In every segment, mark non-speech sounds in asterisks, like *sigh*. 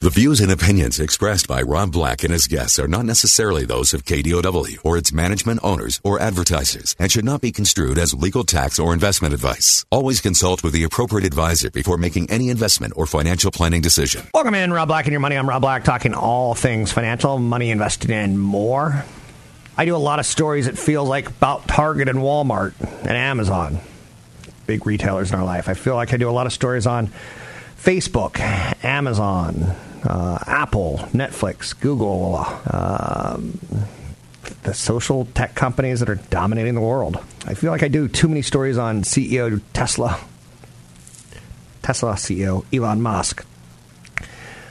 The views and opinions expressed by Rob Black and his guests are not necessarily those of KDOW or its management owners or advertisers and should not be construed as legal tax or investment advice. Always consult with the appropriate advisor before making any investment or financial planning decision. Welcome in, Rob Black and your money. I'm Rob Black, talking all things financial, money invested in more. I do a lot of stories. It feels like about Target and Walmart and Amazon, big retailers in our life. I feel like I do a lot of stories on Facebook, Amazon, uh, Apple, Netflix, Google, um, the social tech companies that are dominating the world. I feel like I do too many stories on CEO Tesla, Tesla CEO Elon Musk.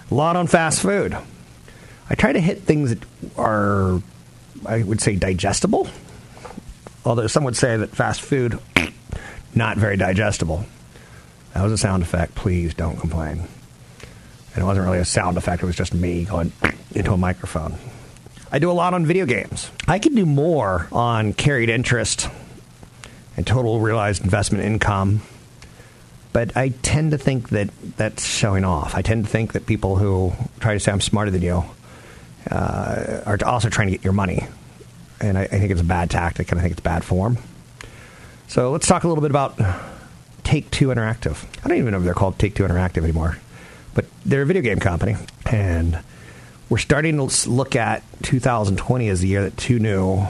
A lot on fast food. I try to hit things that are, I would say, digestible. Although some would say that fast food, not very digestible. That was a sound effect. Please don't complain. And it wasn't really a sound effect, it was just me going into a microphone. I do a lot on video games. I can do more on carried interest and total realized investment income, but I tend to think that that's showing off. I tend to think that people who try to say I'm smarter than you uh, are also trying to get your money. And I, I think it's a bad tactic, and I think it's bad form. So let's talk a little bit about Take Two Interactive. I don't even know if they're called Take Two Interactive anymore, but they're a video game company, and we're starting to look at 2020 as the year that two new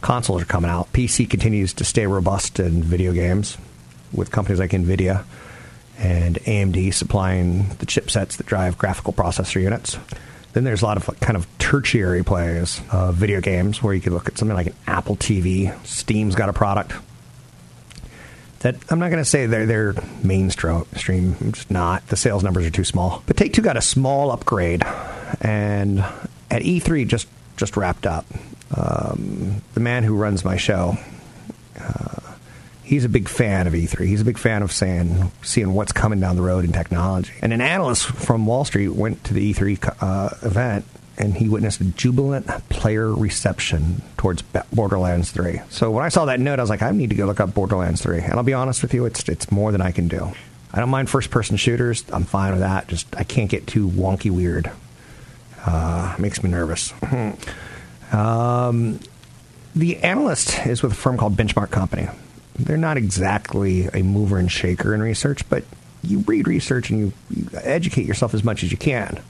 consoles are coming out. PC continues to stay robust in video games with companies like Nvidia and AMD supplying the chipsets that drive graphical processor units. Then there's a lot of kind of tertiary plays of video games where you could look at something like an Apple TV. Steam's got a product that I'm not going to say they're they're mainstream. I'm not. The sales numbers are too small. But Take Two got a small upgrade, and at E3 just just wrapped up. Um, the man who runs my show, uh, he's a big fan of E3. He's a big fan of saying seeing what's coming down the road in technology. And an analyst from Wall Street went to the E3 uh, event and he witnessed a jubilant player reception towards Borderlands 3. So when I saw that note, I was like, I need to go look up Borderlands 3. And I'll be honest with you, it's it's more than I can do. I don't mind first person shooters. I'm fine with that. Just I can't get too wonky weird. Uh, makes me nervous. *laughs* um, the analyst is with a firm called Benchmark Company. They're not exactly a mover and shaker in research, but you read research and you, you educate yourself as much as you can.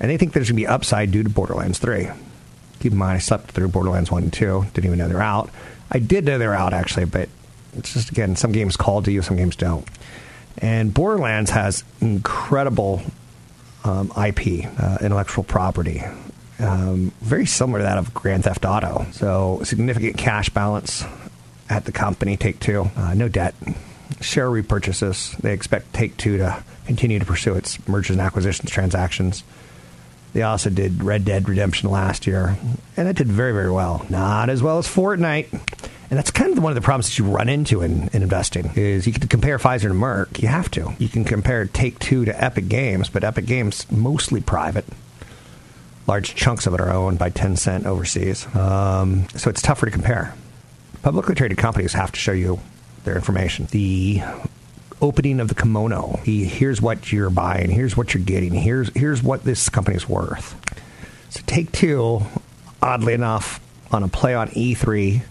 And they think there's going to be upside due to Borderlands 3. Keep in mind, I slept through Borderlands 1 and 2. Didn't even know they're out. I did know they're out, actually, but it's just, again, some games call to you, some games don't. And Borderlands has incredible um, IP, uh, intellectual property, um, very similar to that of Grand Theft Auto. So, significant cash balance at the company, Take Two, uh, no debt, share repurchases. They expect Take Two to continue to pursue its mergers and acquisitions transactions. They also did Red Dead Redemption last year, and it did very, very well. Not as well as Fortnite. And that's kind of one of the problems that you run into in, in investing is you can compare Pfizer to Merck. You have to. You can compare Take Two to Epic Games, but Epic Games mostly private. Large chunks of it are owned by Tencent overseas, um, so it's tougher to compare. Publicly traded companies have to show you their information. The opening of the kimono. He, here's what you're buying. Here's what you're getting. Here's here's what this company's worth. So Take Two, oddly enough, on a play on E3,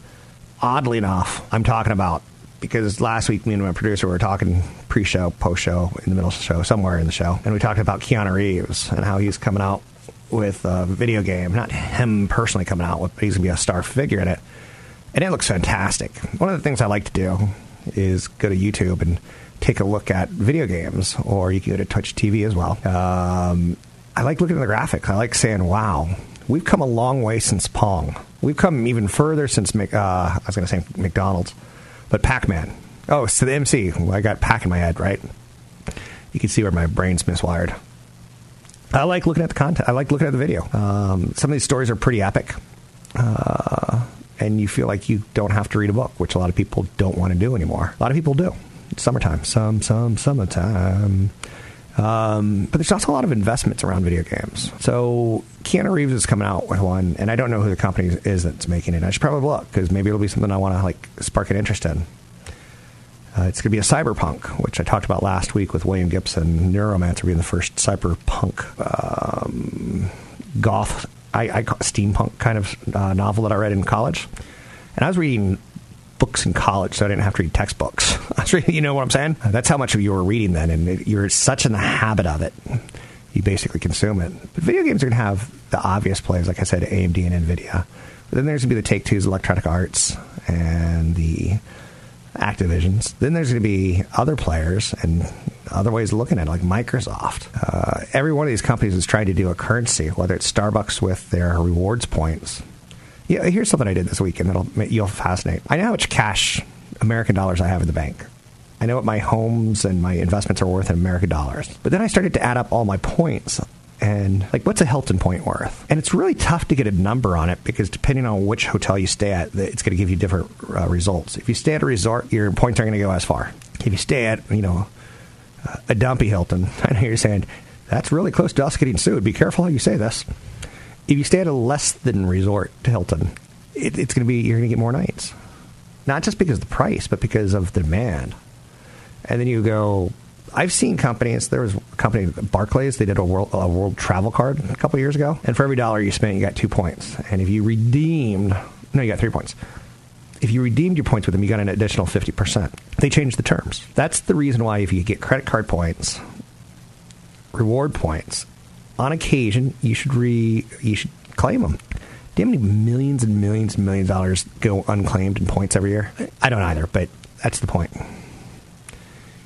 oddly enough, I'm talking about because last week me and my producer were talking pre-show, post-show, in the middle of the show, somewhere in the show, and we talked about Keanu Reeves and how he's coming out with a video game. Not him personally coming out with, but he's gonna be a star figure in it, and it looks fantastic. One of the things I like to do is go to YouTube and take a look at video games, or you can go to Twitch TV as well. Um, I like looking at the graphics. I like saying, "Wow, we've come a long way since Pong. We've come even further since uh, I was going to say McDonald's, but Pac-Man. Oh, it's to the MC. I got Pac in my head, right? You can see where my brain's miswired. I like looking at the content. I like looking at the video. Um, some of these stories are pretty epic. Uh, and you feel like you don't have to read a book, which a lot of people don't want to do anymore. A lot of people do. Summertime, some, some, summertime. Um, but there's also a lot of investments around video games. So Keanu Reeves is coming out with one, and I don't know who the company is that's making it. I should probably look because maybe it'll be something I want to like spark an interest in. Uh, it's going to be a cyberpunk, which I talked about last week with William Gibson. Neuromancer being the first cyberpunk um, goth, I, I steampunk kind of uh, novel that I read in college. And I was reading books in college, so I didn't have to read textbooks. *laughs* You know what I'm saying? That's how much of you were reading then, and you're such in the habit of it. You basically consume it. But video games are going to have the obvious players, like I said, AMD and NVIDIA. But then there's going to be the Take Two's Electronic Arts and the Activisions. Then there's going to be other players and other ways of looking at it, like Microsoft. Uh, every one of these companies is trying to do a currency, whether it's Starbucks with their rewards points. Yeah, here's something I did this weekend that'll you'll fascinate. I know how much cash, American dollars, I have in the bank. I know what my homes and my investments are worth in American dollars. But then I started to add up all my points and like what's a Hilton point worth? And it's really tough to get a number on it because depending on which hotel you stay at, it's going to give you different uh, results. If you stay at a resort, your points aren't going to go as far. If you stay at you know a dumpy Hilton, *laughs* I know you're saying that's really close to us getting sued. Be careful how you say this. If you stay at a less than resort Hilton, it, it's going to be you're going to get more nights, not just because of the price, but because of the demand. And then you go I've seen companies. There was a company, Barclays. They did a world a world travel card a couple years ago, and for every dollar you spent, you got two points. And if you redeemed, no, you got three points. If you redeemed your points with them, you got an additional fifty percent. They changed the terms. That's the reason why if you get credit card points, reward points, on occasion you should re you should claim them. Do you how many millions and millions and millions of dollars go unclaimed in points every year? I don't either, but that's the point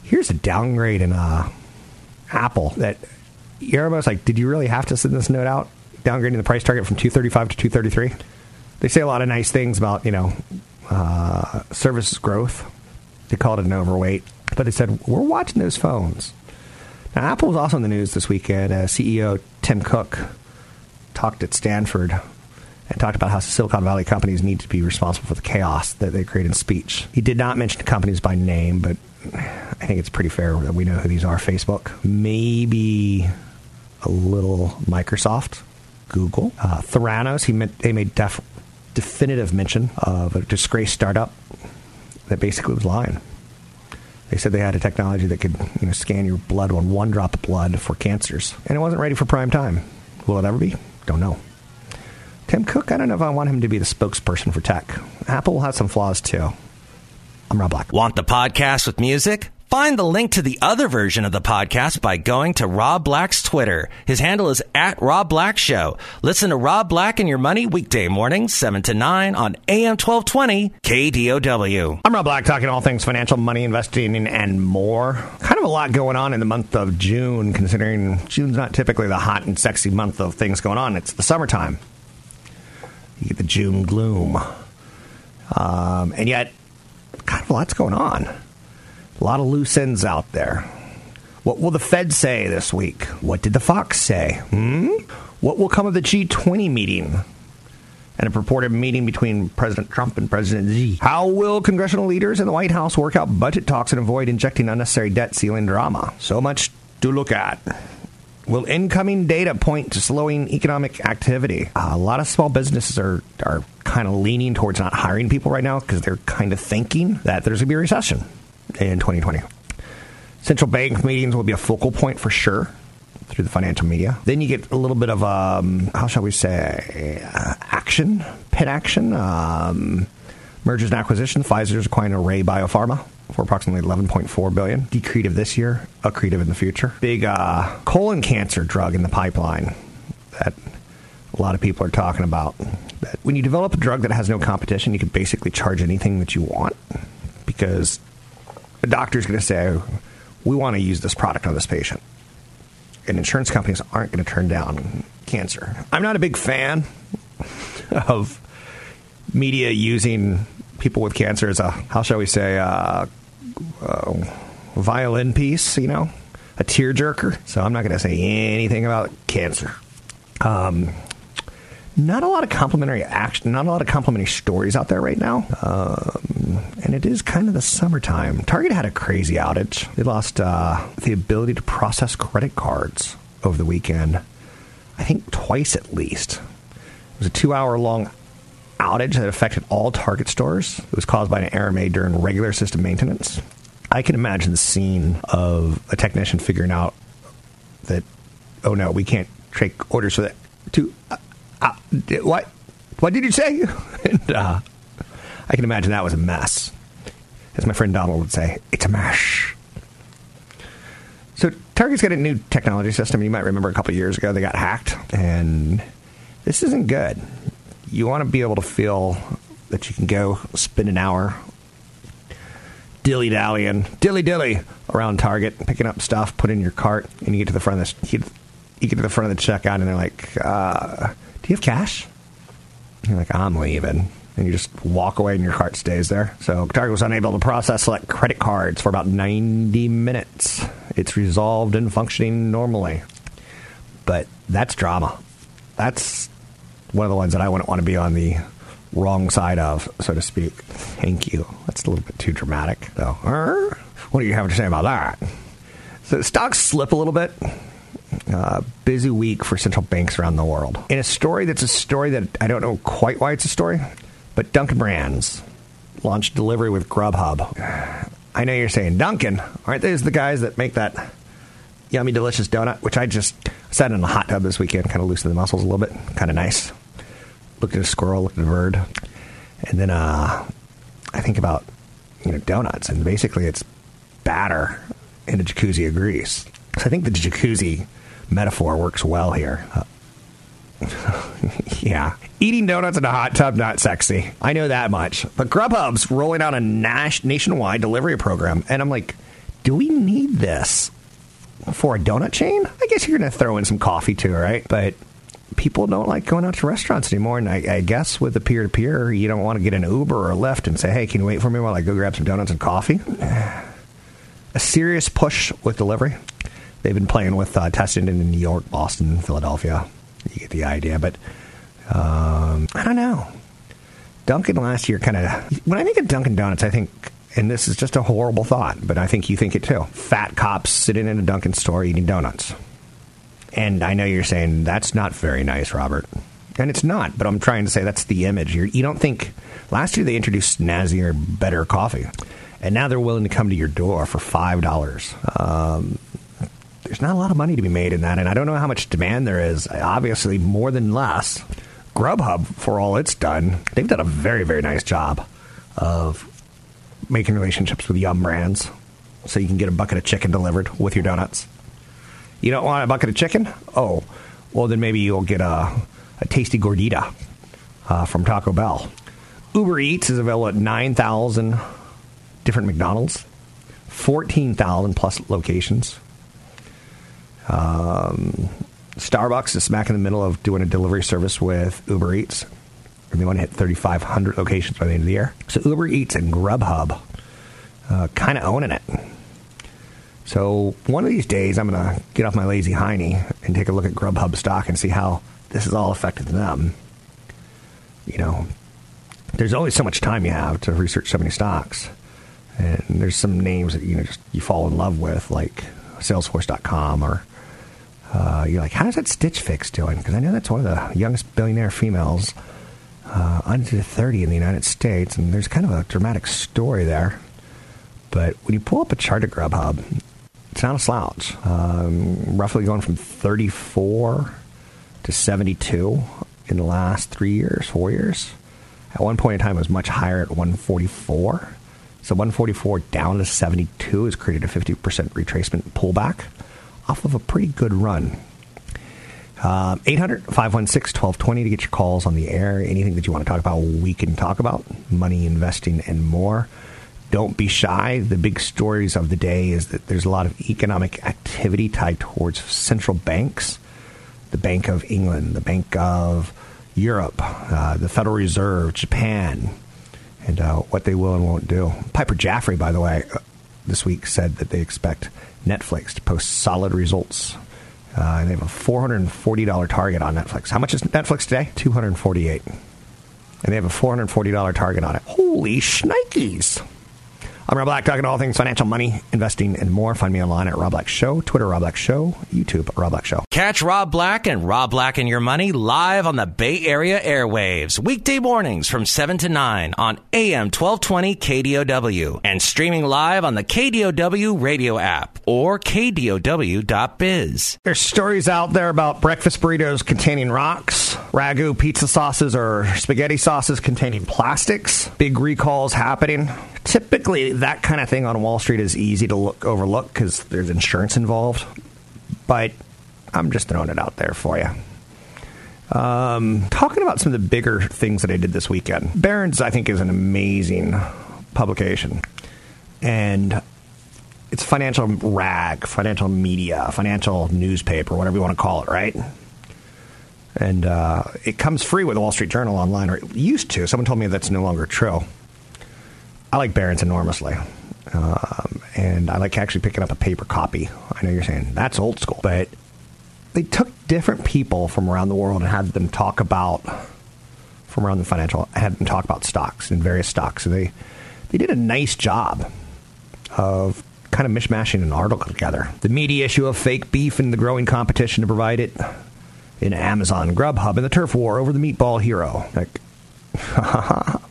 here's a downgrade in uh, Apple that you're almost like, did you really have to send this note out? Downgrading the price target from 235 to 233. They say a lot of nice things about, you know, uh, growth. They called it an overweight, but they said, we're watching those phones. Now, Apple was also in the news this weekend. Uh, CEO Tim Cook talked at Stanford and talked about how Silicon Valley companies need to be responsible for the chaos that they create in speech. He did not mention companies by name, but I think it's pretty fair that we know who these are Facebook, maybe a little Microsoft, Google. Uh, Theranos, he meant, they made def, definitive mention of a disgraced startup that basically was lying. They said they had a technology that could you know, scan your blood on one drop of blood for cancers, and it wasn't ready for prime time. Will it ever be? Don't know. Tim Cook, I don't know if I want him to be the spokesperson for tech. Apple have some flaws too. I'm Rob Black. Want the podcast with music? Find the link to the other version of the podcast by going to Rob Black's Twitter. His handle is at Rob Black Show. Listen to Rob Black and Your Money weekday mornings, 7 to 9 on AM 1220 KDOW. I'm Rob Black, talking all things financial, money, investing, and more. Kind of a lot going on in the month of June, considering June's not typically the hot and sexy month of things going on. It's the summertime. You get the June gloom. Um, and yet, kind of a lot's going on. A lot of loose ends out there. What will the Fed say this week? What did the Fox say? Hmm? What will come of the G20 meeting? And a purported meeting between President Trump and President Xi. How will congressional leaders in the White House work out budget talks and avoid injecting unnecessary debt ceiling drama? So much to look at. Will incoming data point to slowing economic activity? Uh, a lot of small businesses are, are kind of leaning towards not hiring people right now because they're kind of thinking that there's going to be a recession in 2020. Central bank meetings will be a focal point for sure through the financial media. Then you get a little bit of, um, how shall we say, uh, action, pin action, um, mergers and acquisitions. Pfizer's acquiring Array BioPharma for approximately 11.4 billion. Decretive this year, accretive in the future. Big uh, colon cancer drug in the pipeline that a lot of people are talking about. That when you develop a drug that has no competition, you can basically charge anything that you want because a doctor is going to say, "We want to use this product on this patient." And insurance companies aren't going to turn down cancer. I'm not a big fan *laughs* of media using people with cancer as a how shall we say uh, uh, violin piece. You know, a tearjerker, so I'm not going to say anything about cancer. Um, not a lot of complimentary action, not a lot of complimentary stories out there right now. Um, and it is kind of the summertime. Target had a crazy outage. They lost uh, the ability to process credit cards over the weekend. I think twice at least. It was a two hour long outage that affected all Target stores. It was caused by an error made during regular system maintenance. I can imagine the scene of a technician figuring out that, oh no, we can't take orders for that. To uh, uh, what? What did you say? *laughs* and, uh, I can imagine that was a mess. As my friend Donald would say, it's a mess. So Target's got a new technology system. You might remember a couple years ago they got hacked, and this isn't good. You want to be able to feel that you can go spend an hour dilly dallying, dilly dilly around Target, picking up stuff, put in your cart, and you get to the front of the you, get to the front of the checkout, and they're like, uh, "Do you have cash?" You're like, "I'm leaving." And you just walk away and your cart stays there. So Target was unable to process select credit cards for about 90 minutes. It's resolved and functioning normally. But that's drama. That's one of the ones that I wouldn't want to be on the wrong side of, so to speak. Thank you. That's a little bit too dramatic, though. What do you have to say about that? So stocks slip a little bit. Uh, busy week for central banks around the world. In a story that's a story that I don't know quite why it's a story, but Dunkin' Brands launched delivery with Grubhub. I know you're saying, Dunkin', aren't those the guys that make that yummy, delicious donut? Which I just sat in a hot tub this weekend, kind of loosened the muscles a little bit. Kind of nice. Looked at a squirrel, looked at a bird. And then uh, I think about, you know, donuts. And basically it's batter in a jacuzzi of grease. So I think the jacuzzi metaphor works well here. Uh, *laughs* yeah. Eating donuts in a hot tub, not sexy. I know that much. But Grubhub's rolling out a nas- nationwide delivery program. And I'm like, do we need this for a donut chain? I guess you're going to throw in some coffee too, right? But people don't like going out to restaurants anymore. And I, I guess with the peer to peer, you don't want to get an Uber or a Lyft and say, hey, can you wait for me while I go grab some donuts and coffee? *sighs* A serious push with delivery. They've been playing with uh, testing in New York, Boston, Philadelphia. You get the idea. But um, I don't know. Dunkin' last year kind of. When I think of Dunkin' Donuts, I think, and this is just a horrible thought, but I think you think it too. Fat cops sitting in a Dunkin' store eating donuts. And I know you're saying that's not very nice, Robert. And it's not, but I'm trying to say that's the image. You're, you do not think. Last year they introduced snazzier, better coffee. And now they're willing to come to your door for $5. Um, there's not a lot of money to be made in that, and I don't know how much demand there is. Obviously, more than less. Grubhub, for all it's done, they've done a very, very nice job of making relationships with Yum brands so you can get a bucket of chicken delivered with your donuts. You don't want a bucket of chicken? Oh, well, then maybe you'll get a, a tasty gordita uh, from Taco Bell. Uber Eats is available at 9,000 different McDonald's, 14,000 plus locations. Um, Starbucks is smack in the middle of doing a delivery service with Uber Eats. And they want to hit 3,500 locations by the end of the year. So Uber Eats and Grubhub uh, kind of owning it. So one of these days, I'm going to get off my lazy hiney and take a look at Grubhub stock and see how this has all affected them. You know, there's only so much time you have to research so many stocks. And there's some names that you know just you fall in love with, like Salesforce.com, or uh, you're like, how's that Stitch Fix doing? Because I know that's one of the youngest billionaire females uh, under 30 in the United States, and there's kind of a dramatic story there. But when you pull up a chart at Grubhub, it's not a slouch. Um, roughly going from 34 to 72 in the last three years, four years. At one point in time, it was much higher at 144. So 144 down to 72 has created a 50% retracement pullback off of a pretty good run. Um, 800 516 1220 to get your calls on the air. Anything that you want to talk about, we can talk about. Money, investing, and more. Don't be shy. The big stories of the day is that there's a lot of economic activity tied towards central banks. The Bank of England, the Bank of Europe, uh, the Federal Reserve, Japan, and uh, what they will and won't do. Piper Jaffray, by the way, uh, this week said that they expect Netflix to post solid results. Uh, they have a $440 target on Netflix. How much is Netflix today? 248 And they have a $440 target on it. Holy shnikes! I'm Rob Black, talking all things financial, money, investing, and more. Find me online at Rob Black Show, Twitter Rob Black Show, YouTube Rob Black Show. Catch Rob Black and Rob Black and Your Money live on the Bay Area airwaves, weekday mornings from 7 to 9 on AM 1220 KDOW and streaming live on the KDOW radio app or KDOW.biz. There's stories out there about breakfast burritos containing rocks, ragu pizza sauces or spaghetti sauces containing plastics, big recalls happening. Typically, that kind of thing on Wall Street is easy to look overlook because there's insurance involved. But I'm just throwing it out there for you. Um, talking about some of the bigger things that I did this weekend. Barron's, I think, is an amazing publication. And it's financial rag, financial media, financial newspaper, whatever you want to call it, right? And uh, it comes free with the Wall Street Journal online, or it used to. Someone told me that's no longer true. I like Barron's enormously. Um, and I like actually picking up a paper copy. I know you're saying that's old school, but they took different people from around the world and had them talk about from around the financial had them talk about stocks and various stocks. So they they did a nice job of kind of mishmashing an article together. The meaty issue of fake beef and the growing competition to provide it in Amazon, Grubhub, and the turf war over the meatball hero. Like, *laughs*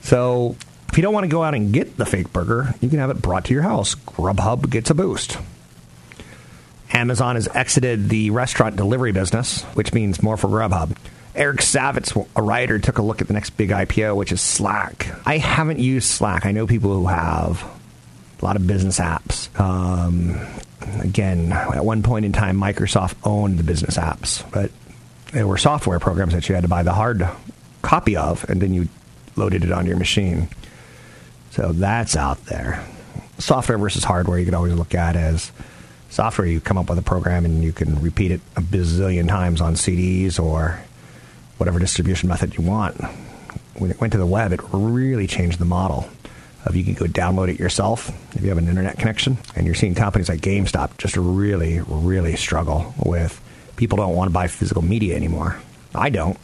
so you don't want to go out and get the fake burger, you can have it brought to your house. Grubhub gets a boost. Amazon has exited the restaurant delivery business, which means more for Grubhub. Eric Savitz, a writer, took a look at the next big IPO, which is Slack. I haven't used Slack. I know people who have a lot of business apps. Um, again, at one point in time, Microsoft owned the business apps, but they were software programs that you had to buy the hard copy of, and then you loaded it on your machine. So that's out there. Software versus hardware, you could always look at as software. You come up with a program and you can repeat it a bazillion times on CDs or whatever distribution method you want. When it went to the web, it really changed the model of you can go download it yourself if you have an internet connection. And you're seeing companies like GameStop just really, really struggle with people don't want to buy physical media anymore. I don't.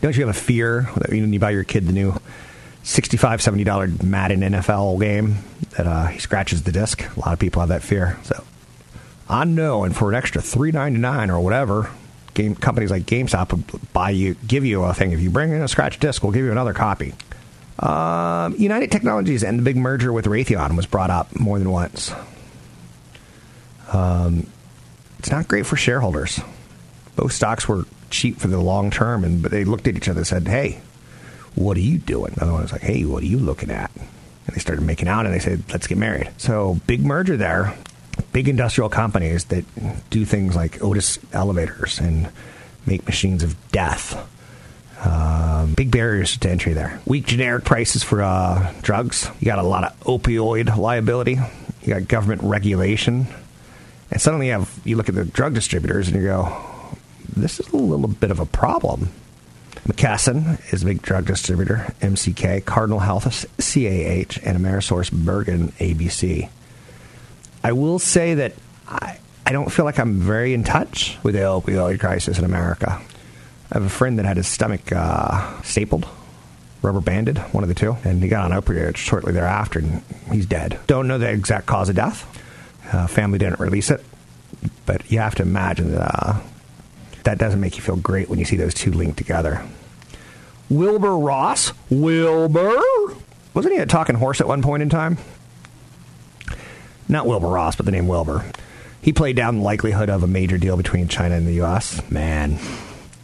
Don't you have a fear that when you buy your kid the new $65, $70 Madden NFL game that uh, he scratches the disc? A lot of people have that fear. So I know, and for an extra three ninety nine or whatever, game companies like GameStop would buy you, give you a thing. If you bring in a scratch disc, we'll give you another copy. Um, United Technologies and the big merger with Raytheon was brought up more than once. Um, it's not great for shareholders. Both stocks were cheap for the long term, and but they looked at each other and said, "Hey, what are you doing?" The other one was like, "Hey, what are you looking at?" And they started making out, and they said, "Let's get married." So big merger there. Big industrial companies that do things like Otis elevators and make machines of death. Um, big barriers to entry there. Weak generic prices for uh, drugs. You got a lot of opioid liability. You got government regulation, and suddenly you have you look at the drug distributors and you go, "This is a little bit of a problem." McKesson is a big drug distributor. MCK, Cardinal Health, CAH, and Amerisource Bergen ABC. I will say that I, I don't feel like I'm very in touch with the opioid crisis in America. I have a friend that had his stomach uh, stapled, rubber banded, one of the two, and he got on opioids shortly thereafter, and he's dead. Don't know the exact cause of death. Uh, family didn't release it, but you have to imagine that uh, that doesn't make you feel great when you see those two linked together. Wilbur Ross, Wilbur, wasn't he a talking horse at one point in time? Not Wilbur Ross, but the name Wilbur. He played down the likelihood of a major deal between China and the U.S. Man,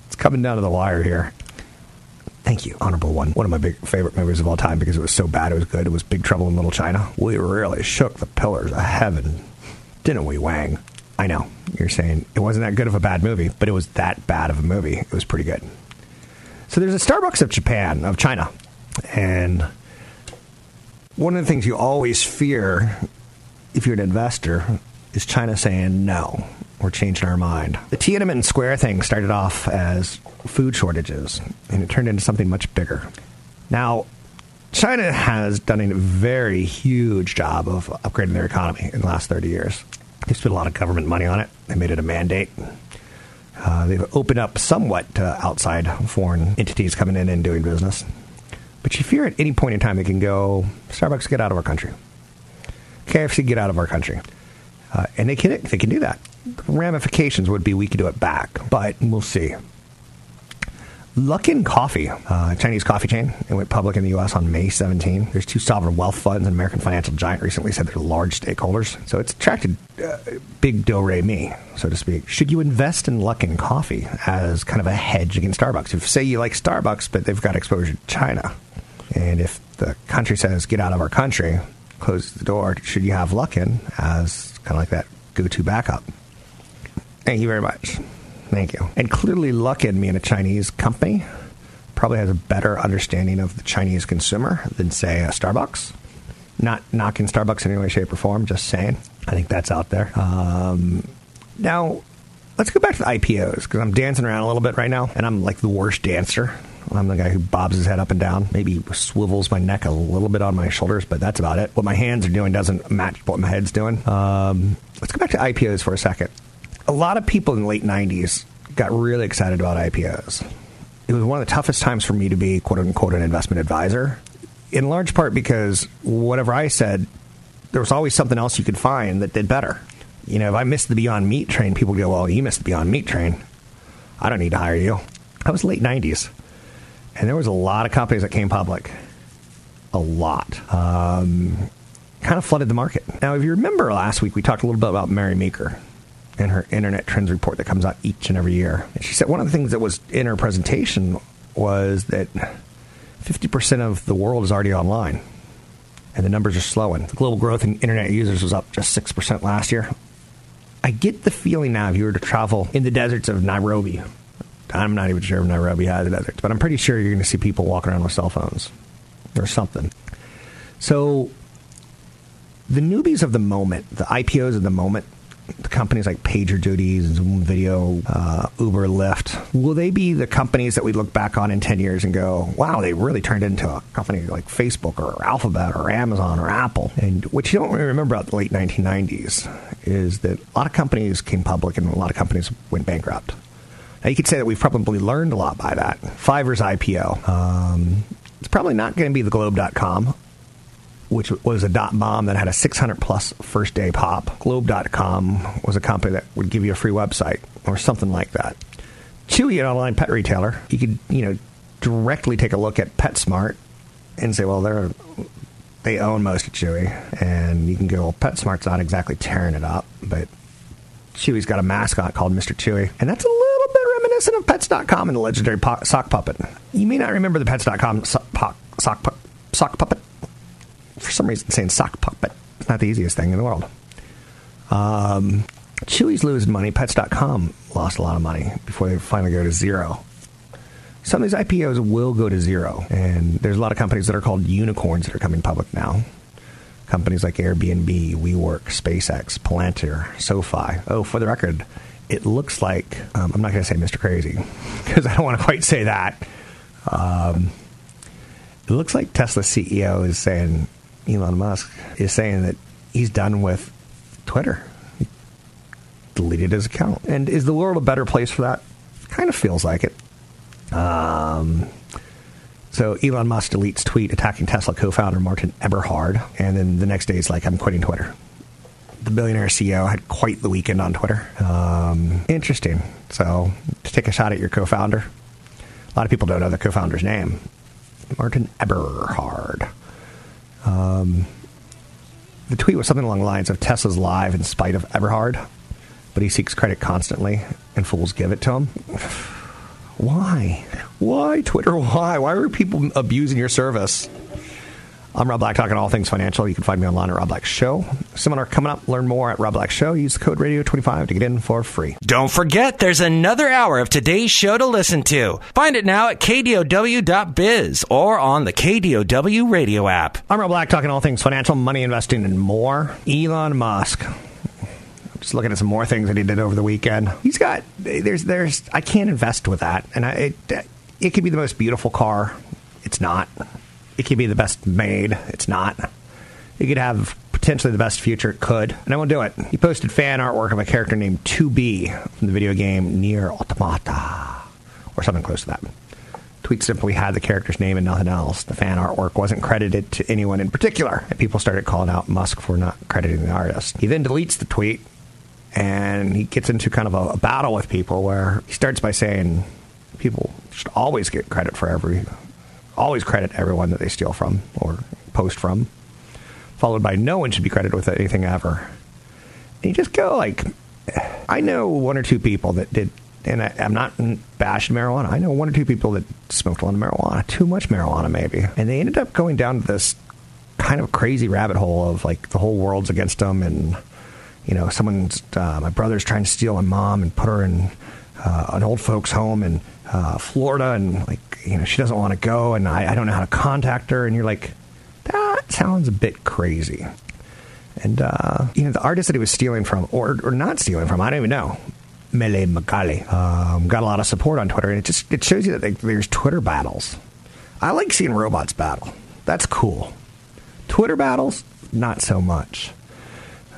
it's coming down to the wire here. Thank you, Honorable One. One of my big favorite movies of all time because it was so bad it was good. It was Big Trouble in Little China. We really shook the pillars of heaven, didn't we, Wang? I know you're saying it wasn't that good of a bad movie, but it was that bad of a movie. It was pretty good. So there's a Starbucks of Japan, of China, and one of the things you always fear if you're an investor is China saying no, we're changing our mind. The Tiananmen Square thing started off as food shortages, and it turned into something much bigger. Now, China has done a very huge job of upgrading their economy in the last 30 years. They spent a lot of government money on it. They made it a mandate. Uh, they've opened up somewhat to outside foreign entities coming in and doing business. But you fear at any point in time they can go, Starbucks, get out of our country. KFC, get out of our country. Uh, and they can, they can do that. The ramifications would be we could do it back, but we'll see. Luckin Coffee, uh, Chinese coffee chain, it went public in the U.S. on May 17. There's two sovereign wealth funds, and American financial giant recently said they're large stakeholders. So it's attracted uh, big do re mi, so to speak. Should you invest in Luckin Coffee as kind of a hedge against Starbucks? If say you like Starbucks, but they've got exposure to China, and if the country says get out of our country, close the door, should you have Luckin as kind of like that go-to backup? Thank you very much. Thank you. And clearly, Luckin, being a Chinese company, probably has a better understanding of the Chinese consumer than, say, a Starbucks. Not knocking Starbucks in any way, shape, or form, just saying. I think that's out there. Um, now, let's go back to the IPOs because I'm dancing around a little bit right now, and I'm like the worst dancer. I'm the guy who bobs his head up and down, maybe swivels my neck a little bit on my shoulders, but that's about it. What my hands are doing doesn't match what my head's doing. Um, let's go back to IPOs for a second a lot of people in the late 90s got really excited about IPOs. It was one of the toughest times for me to be, quote unquote, an investment advisor, in large part because whatever I said, there was always something else you could find that did better. You know, if I missed the Beyond Meat train, people go, well, you missed the Beyond Meat train. I don't need to hire you. That was late 90s. And there was a lot of companies that came public. A lot. Um, kind of flooded the market. Now, if you remember last week, we talked a little bit about Mary Meeker in her internet trends report that comes out each and every year. And she said one of the things that was in her presentation was that 50% of the world is already online and the numbers are slowing. The global growth in internet users was up just 6% last year. I get the feeling now if you were to travel in the deserts of Nairobi, I'm not even sure if Nairobi has deserts, but I'm pretty sure you're going to see people walking around with cell phones or something. So the newbies of the moment, the IPOs of the moment, companies like PagerDuty, Zoom Video, uh, Uber, Lyft, will they be the companies that we look back on in 10 years and go, wow, they really turned into a company like Facebook or Alphabet or Amazon or Apple? And what you don't really remember about the late 1990s is that a lot of companies came public and a lot of companies went bankrupt. Now, you could say that we've probably learned a lot by that. Fiverr's IPO. Um, it's probably not going to be the Globe.com which was a dot bomb that had a 600 plus first day pop. Globe.com was a company that would give you a free website or something like that. Chewy, an online pet retailer, you could you know directly take a look at PetSmart and say, well, they're they own most of Chewy, and you can go, well, PetSmart's not exactly tearing it up, but Chewy's got a mascot called Mr. Chewy, and that's a little bit reminiscent of Pets.com and the legendary po- sock puppet. You may not remember the Pets.com so- po- sock, pu- sock puppet for some reason saying sock puppet. It's not the easiest thing in the world. Um, Chewy's losing money. Pets.com lost a lot of money before they finally go to zero. Some of these IPOs will go to zero, and there's a lot of companies that are called unicorns that are coming public now. Companies like Airbnb, WeWork, SpaceX, Palantir, SoFi. Oh, for the record, it looks like um, I'm not going to say Mr. Crazy *laughs* because I don't want to quite say that. Um, it looks like Tesla CEO is saying Elon Musk is saying that he's done with Twitter. He deleted his account. And is the world a better place for that? Kind of feels like it. Um, so Elon Musk deletes tweet attacking Tesla co-founder Martin Eberhard, and then the next day it's like, I'm quitting Twitter. The billionaire CEO had quite the weekend on Twitter. Um, interesting. So to take a shot at your co-founder, a lot of people don't know the co-founder's name. Martin Eberhard. Um, the tweet was something along the lines of Tesla's live in spite of Eberhard, but he seeks credit constantly, and fools give it to him. *sighs* Why? Why, Twitter? *laughs* Why? Why are people abusing your service? I'm Rob Black, talking all things financial. You can find me online at Rob Black Show. Seminar coming up. Learn more at Rob Black Show. Use the code Radio25 to get in for free. Don't forget, there's another hour of today's show to listen to. Find it now at kdow.biz or on the KDOW radio app. I'm Rob Black, talking all things financial, money investing, and more. Elon Musk. Just looking at some more things that he did over the weekend. He's got there's there's I can't invest with that, and I, it it could be the most beautiful car. It's not. It could be the best made. It's not. It could have potentially the best future. It could, and I won't do it. He posted fan artwork of a character named 2B from the video game Nier Automata, or something close to that. Tweet simply had the character's name and nothing else. The fan artwork wasn't credited to anyone in particular, and people started calling out Musk for not crediting the artist. He then deletes the tweet, and he gets into kind of a, a battle with people where he starts by saying people should always get credit for every, always credit everyone that they steal from or post from, followed by no one should be credited with anything ever. And you just go like, I know one or two people that did and I, am not bashing marijuana. I know one or two people that smoked a lot of marijuana, too much marijuana maybe, and they ended up going down to this kind of crazy rabbit hole of like the whole world's against them, and you know, someone's uh, my brother's trying to steal my mom and put her in uh, an old folks' home in uh, Florida, and like you know, she doesn't want to go, and I, I don't know how to contact her, and you're like, that sounds a bit crazy. And uh, you know, the artist that he was stealing from, or or not stealing from, I don't even know. Mele Magali. Um, got a lot of support on Twitter, and it just it shows you that there's Twitter battles. I like seeing robots battle. That's cool. Twitter battles, not so much.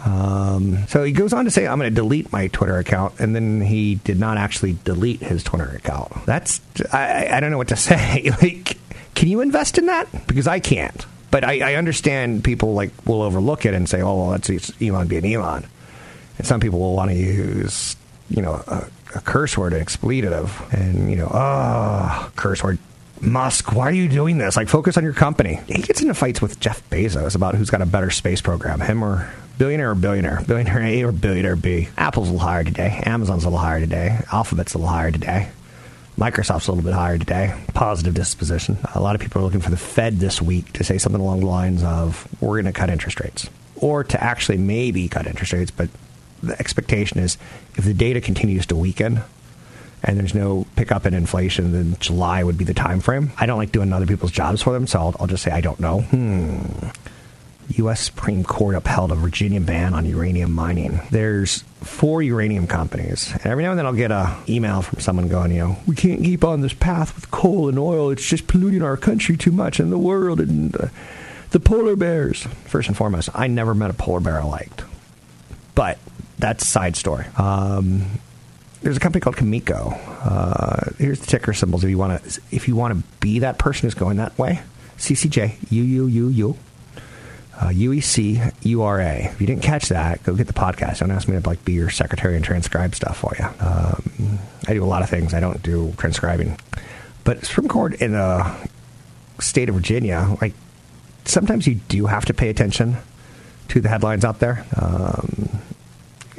Um, so he goes on to say, "I'm going to delete my Twitter account," and then he did not actually delete his Twitter account. That's I, I don't know what to *laughs* say. like, can you invest in that? Because I can't. But I, I understand people like will overlook it and say, "Oh, well, that's Elon being Elon," and some people will want to use you know, a, a curse word, an expletive, and you know, ah, oh, curse word. Musk, why are you doing this? Like, focus on your company. He gets into fights with Jeff Bezos about who's got a better space program, him or billionaire or billionaire, billionaire A or billionaire B. Apple's a little higher today. Amazon's a little higher today. Alphabet's a little higher today. Microsoft's a little bit higher today. Positive disposition. A lot of people are looking for the Fed this week to say something along the lines of, we're going to cut interest rates. Or to actually maybe cut interest rates, but the expectation is if the data continues to weaken and there's no pickup in inflation, then July would be the time frame. I don't like doing other people's jobs for them, so I'll, I'll just say I don't know. Hmm. U.S. Supreme Court upheld a Virginia ban on uranium mining. There's four uranium companies, and every now and then I'll get a email from someone going, you know, we can't keep on this path with coal and oil. It's just polluting our country too much and the world and uh, the polar bears. First and foremost, I never met a polar bear I liked, but that's a side story. Um, there's a company called Cameco. Uh, here's the ticker symbols if you want to if you want to be that person who's going that way. CCJ U U U U. Uh, UEC URA. If you didn't catch that, go get the podcast. Don't ask me to like be your secretary and transcribe stuff for you. Um, I do a lot of things. I don't do transcribing, but Supreme Court in the state of Virginia, like sometimes you do have to pay attention to the headlines out there. Um,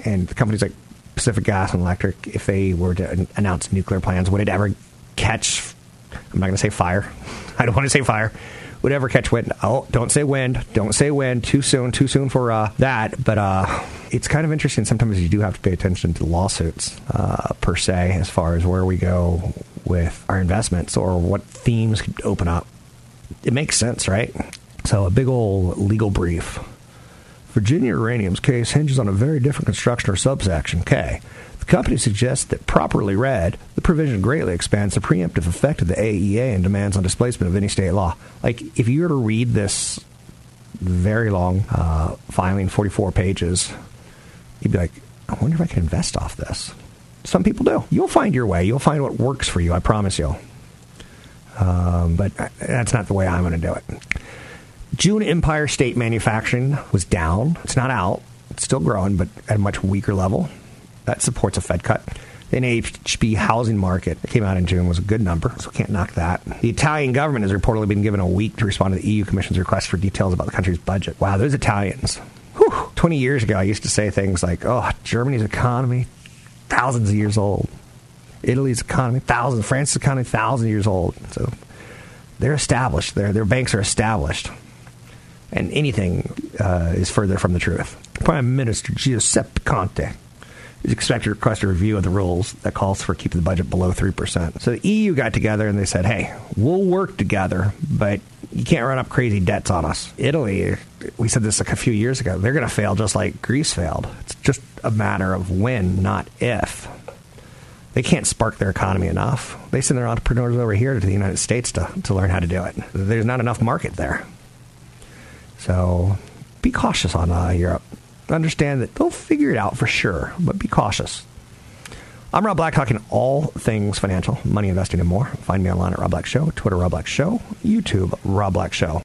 and the companies like Pacific Gas and Electric, if they were to announce nuclear plans, would it ever catch? I'm not going to say fire. *laughs* I don't want to say fire. Would ever catch wind? Oh, don't say wind. Don't say wind. Too soon. Too soon for uh, that. But uh, it's kind of interesting. Sometimes you do have to pay attention to lawsuits uh, per se, as far as where we go with our investments or what themes could open up. It makes sense, right? So a big old legal brief Virginia Uranium's case hinges on a very different construction or subsection K. The company suggests that properly read, the provision greatly expands the preemptive effect of the AEA and demands on displacement of any state law. Like, if you were to read this very long uh, filing, 44 pages, you'd be like, I wonder if I can invest off this. Some people do. You'll find your way. You'll find what works for you, I promise you. Um, but that's not the way I'm going to do it. June Empire State Manufacturing was down. It's not out. It's still growing, but at a much weaker level. That supports a Fed cut. The NHB housing market that came out in June was a good number, so can't knock that. The Italian government has reportedly been given a week to respond to the EU Commission's request for details about the country's budget. Wow, those Italians. Whew. 20 years ago, I used to say things like, oh, Germany's economy, thousands of years old. Italy's economy, thousands. France's economy, thousands of years old. So they're established. Their, their banks are established and anything uh, is further from the truth. Prime Minister Giuseppe Conte is expected to request a review of the rules that calls for keeping the budget below 3%. So the EU got together and they said, hey, we'll work together, but you can't run up crazy debts on us. Italy, we said this like a few years ago, they're going to fail just like Greece failed. It's just a matter of when, not if. They can't spark their economy enough. They send their entrepreneurs over here to the United States to, to learn how to do it. There's not enough market there. So be cautious on uh, Europe. Understand that they'll figure it out for sure, but be cautious. I'm Rob Black, talking all things financial, money investing, and more. Find me online at Rob Black Show, Twitter Rob Black Show, YouTube Rob Black Show.